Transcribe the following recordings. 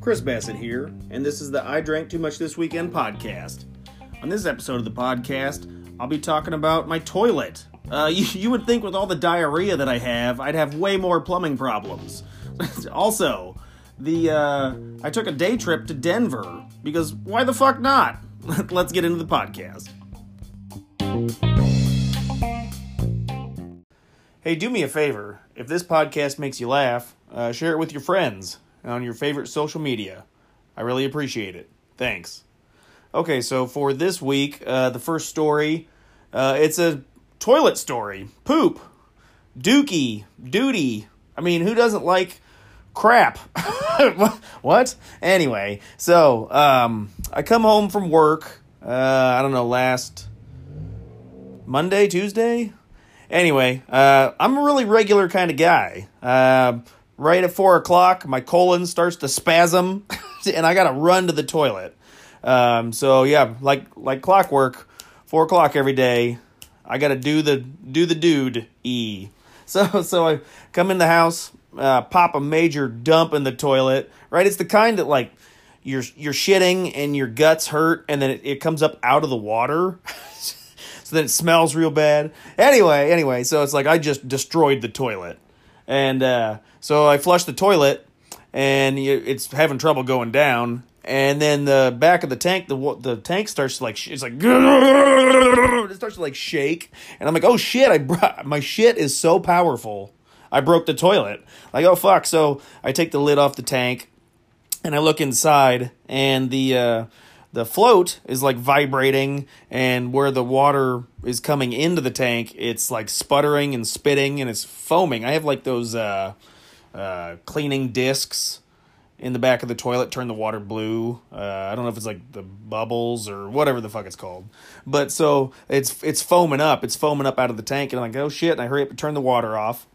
Chris Bassett here, and this is the I Drank Too Much This Weekend podcast. On this episode of the podcast, I'll be talking about my toilet. Uh, you, you would think with all the diarrhea that I have, I'd have way more plumbing problems. also, the uh, I took a day trip to Denver because why the fuck not? Let's get into the podcast. Hey, do me a favor. If this podcast makes you laugh, uh, share it with your friends on your favorite social media. I really appreciate it. Thanks. Okay, so for this week, uh, the first story, uh, it's a toilet story. Poop, dookie, duty. I mean, who doesn't like crap? what? Anyway, so um, I come home from work. Uh, I don't know, last Monday, Tuesday. Anyway, uh, I'm a really regular kind of guy. Uh, right at four o'clock, my colon starts to spasm, and I gotta run to the toilet. Um, so yeah, like like clockwork, four o'clock every day. I gotta do the do the dude e. So so I come in the house, uh, pop a major dump in the toilet. Right, it's the kind that like you're you're shitting and your guts hurt, and then it, it comes up out of the water. so then it smells real bad. Anyway, anyway, so it's like I just destroyed the toilet. And uh, so I flush the toilet, and it's having trouble going down. And then the back of the tank, the the tank starts to like it's like it starts to like shake, and I'm like, oh shit! I brought my shit is so powerful. I broke the toilet. Like oh fuck! So I take the lid off the tank, and I look inside, and the uh, the float is like vibrating and where the water is coming into the tank it's like sputtering and spitting and it's foaming. I have like those uh, uh, cleaning discs in the back of the toilet turn the water blue uh, i don't know if it's like the bubbles or whatever the fuck it's called. But so it's it's foaming up it's foaming up out of the tank and i'm like oh shit and i hurry up and turn the water off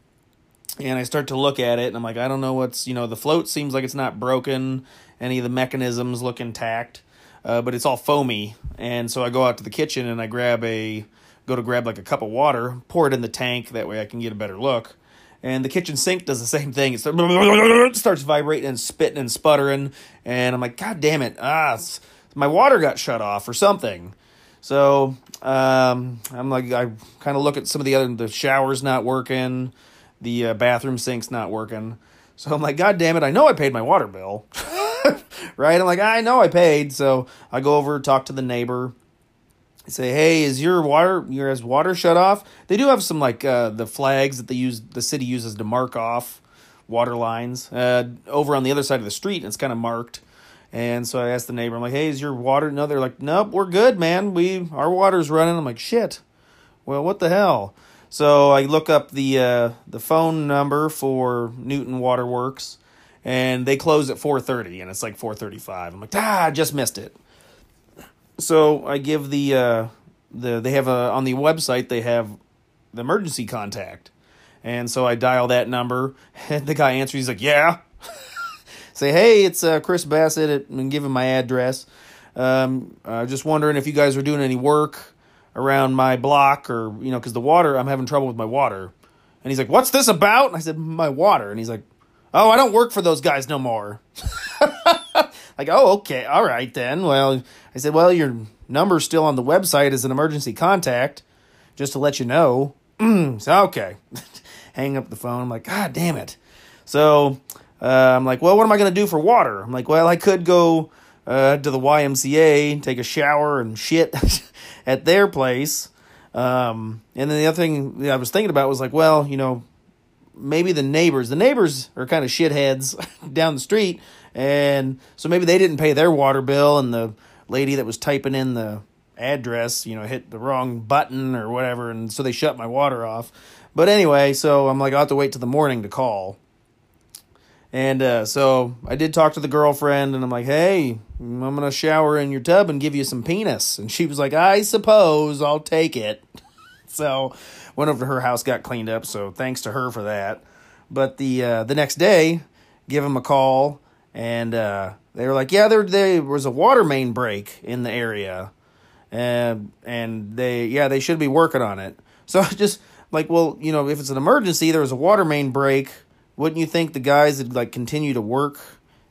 and i start to look at it and i'm like i don't know what's you know the float seems like it's not broken any of the mechanisms look intact uh, but it's all foamy. And so I go out to the kitchen and I grab a go to grab like a cup of water, pour it in the tank. That way I can get a better look. And the kitchen sink does the same thing. It starts vibrating and spitting and sputtering. And I'm like, God damn it! Ah, my water got shut off or something. So um, I'm like, I kind of look at some of the other. The shower's not working. The uh, bathroom sink's not working. So I'm like, God damn it! I know I paid my water bill. right? I'm like, I know I paid, so I go over talk to the neighbor. Say, hey, is your water your has water shut off? They do have some like uh, the flags that they use the city uses to mark off water lines uh, over on the other side of the street. It's kind of marked. And so I asked the neighbor, I'm like, hey, is your water? No, they're like, nope, we're good, man. We our water's running. I'm like, shit. Well, what the hell? So I look up the uh, the phone number for Newton Waterworks, and they close at 4.30 and it's like 4.35 i'm like ah i just missed it. So i give the uh the they have a on the website they have the emergency contact. And so i dial that number and the guy answers he's like yeah. Say hey it's uh, chris bassett and give him my address. Um uh, just wondering if you guys are doing any work around my block or you know because the water i'm having trouble with my water. And he's like what's this about? And i said my water. And he's like oh, I don't work for those guys no more. like, oh, okay, all right then. Well, I said, well, your number's still on the website as an emergency contact, just to let you know. so, okay. Hang up the phone. I'm like, God damn it. So, uh, I'm like, well, what am I going to do for water? I'm like, well, I could go uh, to the YMCA, take a shower and shit at their place. Um, and then the other thing I was thinking about was like, well, you know, maybe the neighbors, the neighbors are kind of shitheads down the street, and so maybe they didn't pay their water bill, and the lady that was typing in the address, you know, hit the wrong button or whatever, and so they shut my water off. But anyway, so I'm like, I'll have to wait till the morning to call. And uh, so I did talk to the girlfriend, and I'm like, hey, I'm going to shower in your tub and give you some penis. And she was like, I suppose I'll take it. So went over to her house, got cleaned up. So thanks to her for that. But the uh, the next day, give them a call, and uh, they were like, "Yeah, there there was a water main break in the area, and and they yeah they should be working on it." So just like, well, you know, if it's an emergency, there was a water main break. wouldn't you think the guys would like continue to work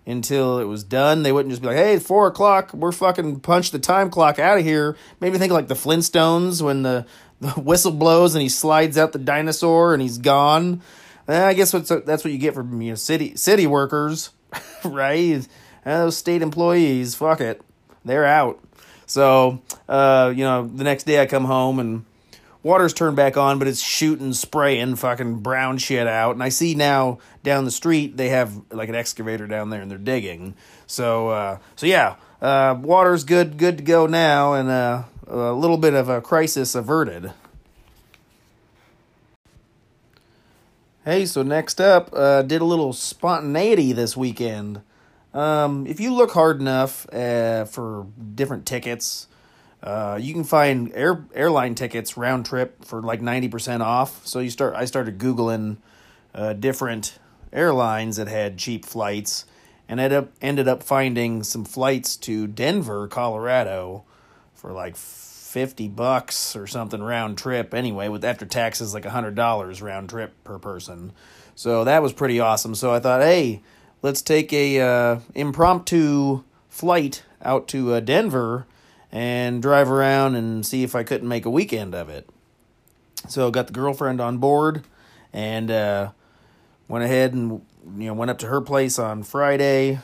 until it was done? They wouldn't just be like, "Hey, four o'clock, we're fucking punch the time clock out of here." Maybe think like the Flintstones when the the whistle blows and he slides out the dinosaur and he's gone. Eh, I guess that's what you get from you know city city workers, right? Uh, those state employees, fuck it, they're out. So uh, you know, the next day I come home and water's turned back on, but it's shooting, spraying fucking brown shit out. And I see now down the street they have like an excavator down there and they're digging. So uh, so yeah, uh, water's good, good to go now, and uh, a little bit of a crisis averted. Hey, so next up, uh, did a little spontaneity this weekend. Um, if you look hard enough uh, for different tickets, uh, you can find air airline tickets round trip for like ninety percent off. So you start. I started googling uh, different airlines that had cheap flights, and ended up ended up finding some flights to Denver, Colorado, for like fifty bucks or something round trip. Anyway, with after taxes, like a hundred dollars round trip per person. So that was pretty awesome. So I thought, hey, let's take a uh, impromptu flight out to uh, Denver and drive around and see if I couldn't make a weekend of it. So got the girlfriend on board and uh, went ahead and you know went up to her place on Friday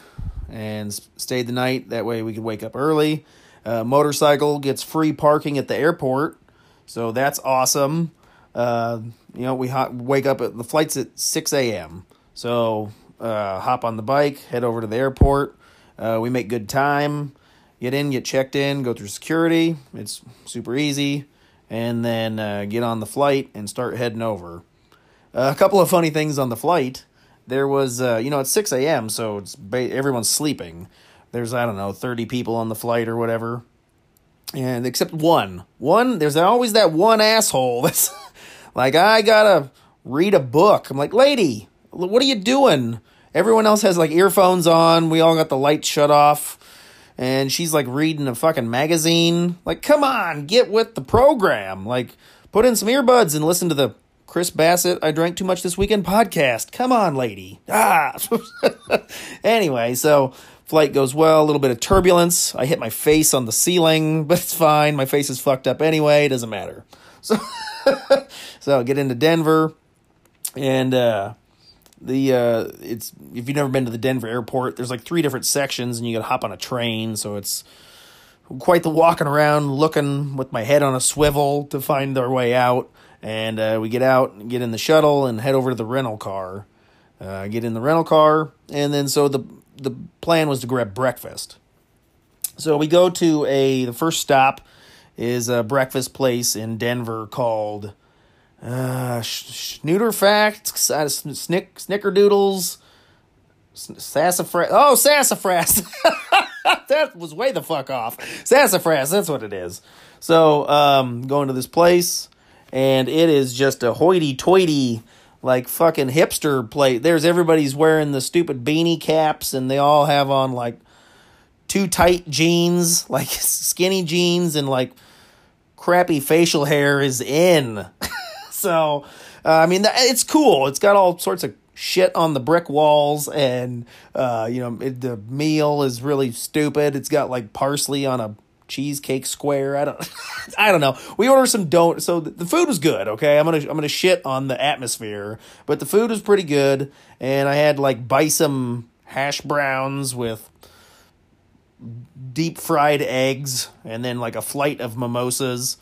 and stayed the night. That way we could wake up early. Uh, motorcycle gets free parking at the airport, so that's awesome. Uh, you know we hop, wake up at the flight's at six a.m. So uh, hop on the bike, head over to the airport. Uh, we make good time get in, get checked in, go through security. It's super easy. And then uh, get on the flight and start heading over. A couple of funny things on the flight. There was, uh, you know, it's 6 a.m., so it's ba- everyone's sleeping. There's, I don't know, 30 people on the flight or whatever. And except one. One, there's always that one asshole that's like, I gotta read a book. I'm like, lady, what are you doing? Everyone else has like earphones on. We all got the lights shut off and she's like reading a fucking magazine. Like, come on, get with the program. Like, put in some earbuds and listen to the Chris Bassett I Drank Too Much This Weekend podcast. Come on, lady. Ah. anyway, so flight goes well, a little bit of turbulence. I hit my face on the ceiling, but it's fine. My face is fucked up anyway, it doesn't matter. So so I get into Denver and uh the uh it's if you've never been to the Denver airport, there's like three different sections and you gotta hop on a train, so it's quite the walking around looking with my head on a swivel to find our way out. And uh, we get out, and get in the shuttle, and head over to the rental car. Uh, get in the rental car, and then so the the plan was to grab breakfast. So we go to a the first stop is a breakfast place in Denver called uh, uh, Snick, Snickerdoodles, Sassafras. Oh, Sassafras. that was way the fuck off. Sassafras, that's what it is. So, um, going to this place, and it is just a hoity toity, like fucking hipster place. There's everybody's wearing the stupid beanie caps, and they all have on like too tight jeans, like skinny jeans, and like crappy facial hair is in. so, uh, I mean, it's cool. It's got all sorts of shit on the brick walls, and uh, you know, it, the meal is really stupid. It's got like parsley on a cheesecake square. I don't, I don't know. We ordered some don't. So the, food was good. Okay, I'm gonna I'm gonna shit on the atmosphere, but the food was pretty good, and I had like bison hash browns with deep fried eggs, and then like a flight of mimosas.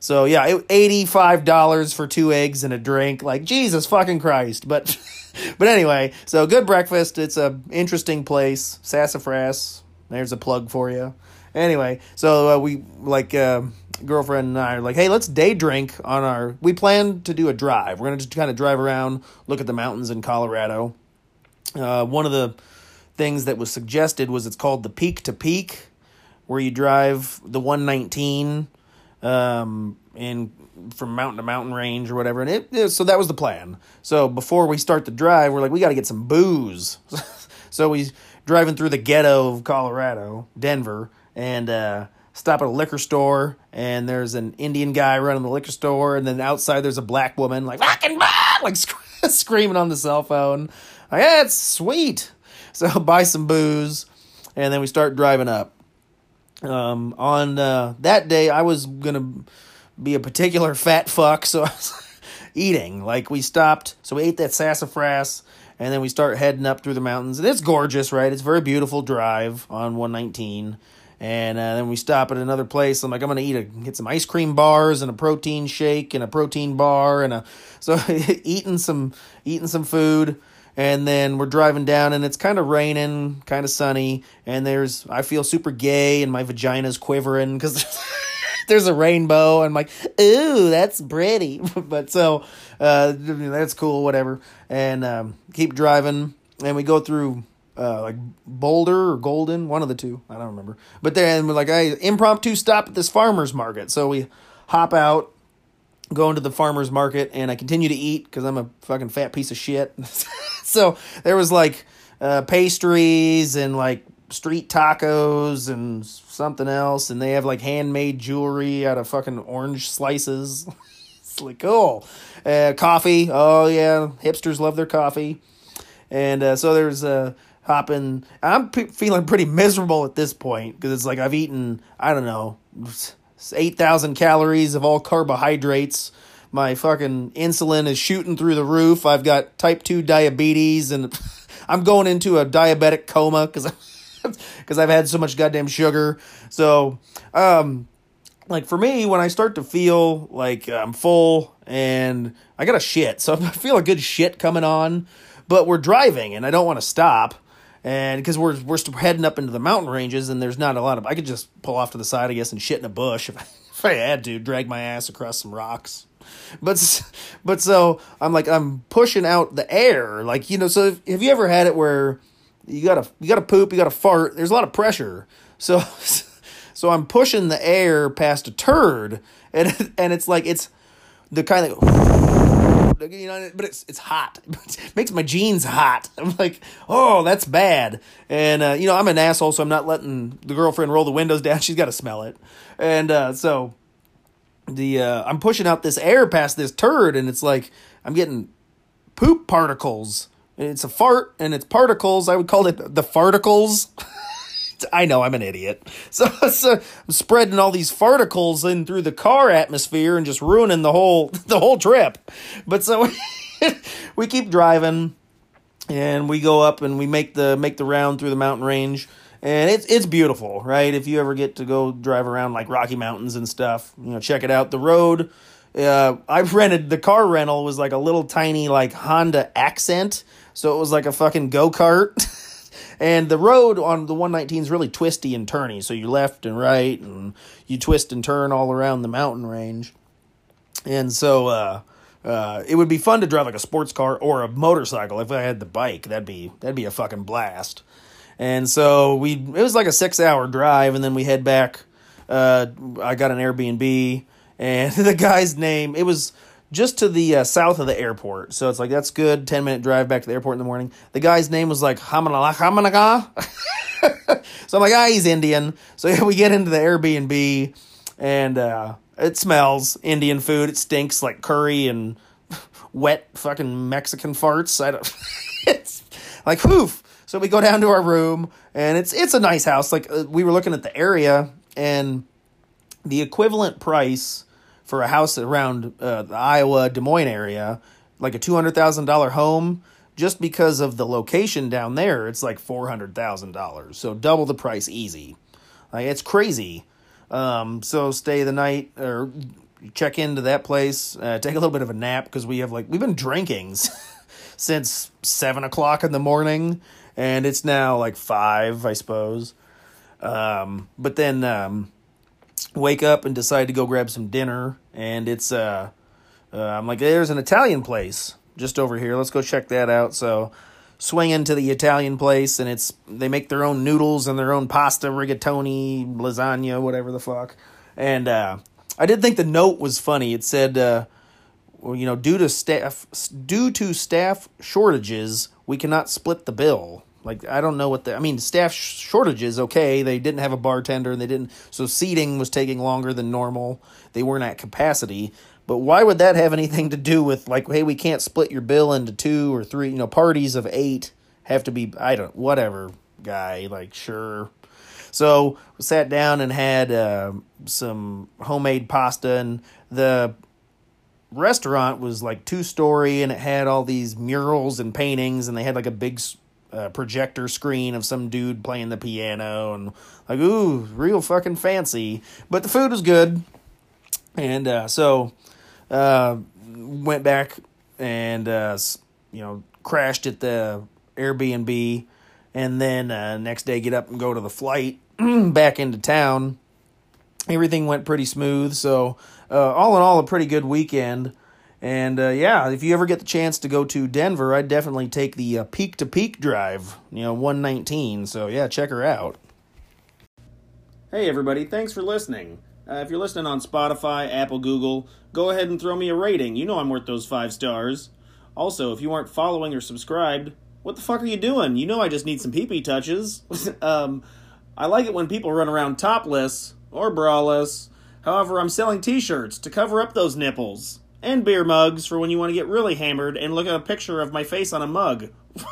So yeah, eighty-five dollars for two eggs and a drink. Like Jesus fucking Christ. But but anyway, so good breakfast. It's a interesting place. Sassafras. There's a plug for you. Anyway, so uh, we like uh, girlfriend and I are like, hey, let's day drink on our. We plan to do a drive. We're gonna just kind of drive around, look at the mountains in Colorado. Uh, one of the things that was suggested was it's called the Peak to Peak, where you drive the 119 um, in from mountain to mountain range or whatever. And it, so that was the plan. So before we start the drive, we're like, we got to get some booze. so we driving through the ghetto of Colorado, Denver, and uh, stop at a liquor store. And there's an Indian guy running the liquor store, and then outside there's a black woman like fucking like screaming on the cell phone. Like, yeah, it's sweet. So buy some booze, and then we start driving up. Um, on uh, that day, I was gonna be a particular fat fuck, so I was eating. Like we stopped, so we ate that sassafras, and then we start heading up through the mountains, and it's gorgeous, right? It's very beautiful drive on one nineteen. And uh, then we stop at another place. I'm like, I'm gonna eat a get some ice cream bars and a protein shake and a protein bar and a so eating some eating some food. And then we're driving down and it's kind of raining kind of sunny. And there's i feel super gay and my vagina's quivering because there's a rainbow. And i'm like ooh that's pretty. But so uh, that's cool whatever. And um, keep driving. And we go through uh, like boulder or golden one of the two i don't remember but then we're like I impromptu stop at this farmer's market so we hop out go into the farmer's market and I continue to eat because I'm a fucking fat piece of shit. so there was like uh, pastries and like street tacos and something else, and they have like handmade jewelry out of fucking orange slices. it's like cool. Uh, coffee. Oh yeah, hipsters love their coffee. And uh, so there's a uh, hopping. I'm p- feeling pretty miserable at this point because it's like I've eaten. I don't know 8,000 calories of all carbohydrates. My fucking insulin is shooting through the roof. I've got type 2 diabetes and I'm going into a diabetic coma cuz cuz I've had so much goddamn sugar. So, um like for me when I start to feel like I'm full and I got a shit. So I feel a good shit coming on, but we're driving and I don't want to stop and because we're we're heading up into the mountain ranges and there's not a lot of I could just pull off to the side I guess and shit in a bush if I, if I had to drag my ass across some rocks. But but so I'm like I'm pushing out the air like you know so if, have you ever had it where you gotta you gotta poop you gotta fart there's a lot of pressure. So so I'm pushing the air past a turd and and it's like it's the kind of you know, but it's it's hot. It makes my jeans hot. I'm like, oh, that's bad. And uh, you know, I'm an asshole, so I'm not letting the girlfriend roll the windows down. She's got to smell it. And uh, so the uh, I'm pushing out this air past this turd, and it's like I'm getting poop particles. And it's a fart, and it's particles. I would call it the farticles. I know I'm an idiot. So, so, I'm spreading all these farticles in through the car atmosphere and just ruining the whole the whole trip. But so we keep driving and we go up and we make the make the round through the mountain range and it's it's beautiful, right? If you ever get to go drive around like Rocky Mountains and stuff, you know, check it out. The road uh, I rented the car rental was like a little tiny like Honda Accent, so it was like a fucking go kart. And the road on the 119 is really twisty and turny, so you left and right, and you twist and turn all around the mountain range. And so uh, uh, it would be fun to drive like a sports car or a motorcycle. If I had the bike, that'd be that'd be a fucking blast. And so we it was like a six hour drive, and then we head back. Uh, I got an Airbnb, and the guy's name it was just to the uh, south of the airport. So it's like that's good. Ten minute drive back to the airport in the morning. The guy's name was like so I'm like, ah, he's Indian. So yeah, we get into the Airbnb, and uh, it smells Indian food. It stinks like curry and wet fucking Mexican farts. I don't. it's like poof. So we go down to our room, and it's it's a nice house. Like uh, we were looking at the area, and the equivalent price for a house around uh, the Iowa Des Moines area, like a two hundred thousand dollar home, just because of the location down there, it's like four hundred thousand dollars. So double the price, easy. Like it's crazy. Um, so stay the night or check into that place, uh, take a little bit of a nap because we have like we've been drinking since seven o'clock in the morning, and it's now like five, I suppose. Um, but then um, wake up and decide to go grab some dinner and it's uh, uh, I'm like there's an Italian place just over here. Let's go check that out. So swing into the Italian place and it's they make their own noodles and their own pasta rigatoni lasagna whatever the fuck. And uh, I did think the note was funny. It said uh, well, you know due to staff due to staff shortages we cannot split the bill like I don't know what the I mean staff shortages okay they didn't have a bartender and they didn't so seating was taking longer than normal they weren't at capacity But why would that have anything to do with like, hey, we can't split your bill into two or three? You know, parties of eight have to be. I don't whatever guy like sure. So we sat down and had uh, some homemade pasta, and the restaurant was like two story, and it had all these murals and paintings, and they had like a big uh, projector screen of some dude playing the piano, and like ooh, real fucking fancy. But the food was good, and uh, so uh, went back and uh, you know crashed at the Airbnb, and then uh, next day get up and go to the flight back into town. Everything went pretty smooth, so uh, all in all, a pretty good weekend. And uh, yeah, if you ever get the chance to go to Denver, I'd definitely take the peak to peak drive, you know, 119. So yeah, check her out. Hey, everybody, thanks for listening. Uh, if you're listening on Spotify, Apple, Google, go ahead and throw me a rating. You know I'm worth those five stars. Also, if you aren't following or subscribed, what the fuck are you doing? You know I just need some pee pee touches. um, I like it when people run around topless or braless. However, I'm selling t shirts to cover up those nipples. And beer mugs for when you want to get really hammered and look at a picture of my face on a mug. uh,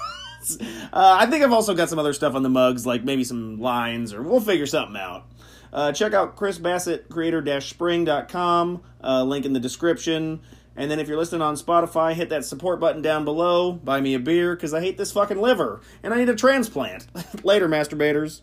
I think I've also got some other stuff on the mugs, like maybe some lines, or we'll figure something out. Uh, check out Chris Bassett, creator-spring.com, uh, link in the description. And then if you're listening on Spotify, hit that support button down below. Buy me a beer because I hate this fucking liver and I need a transplant. Later, masturbators.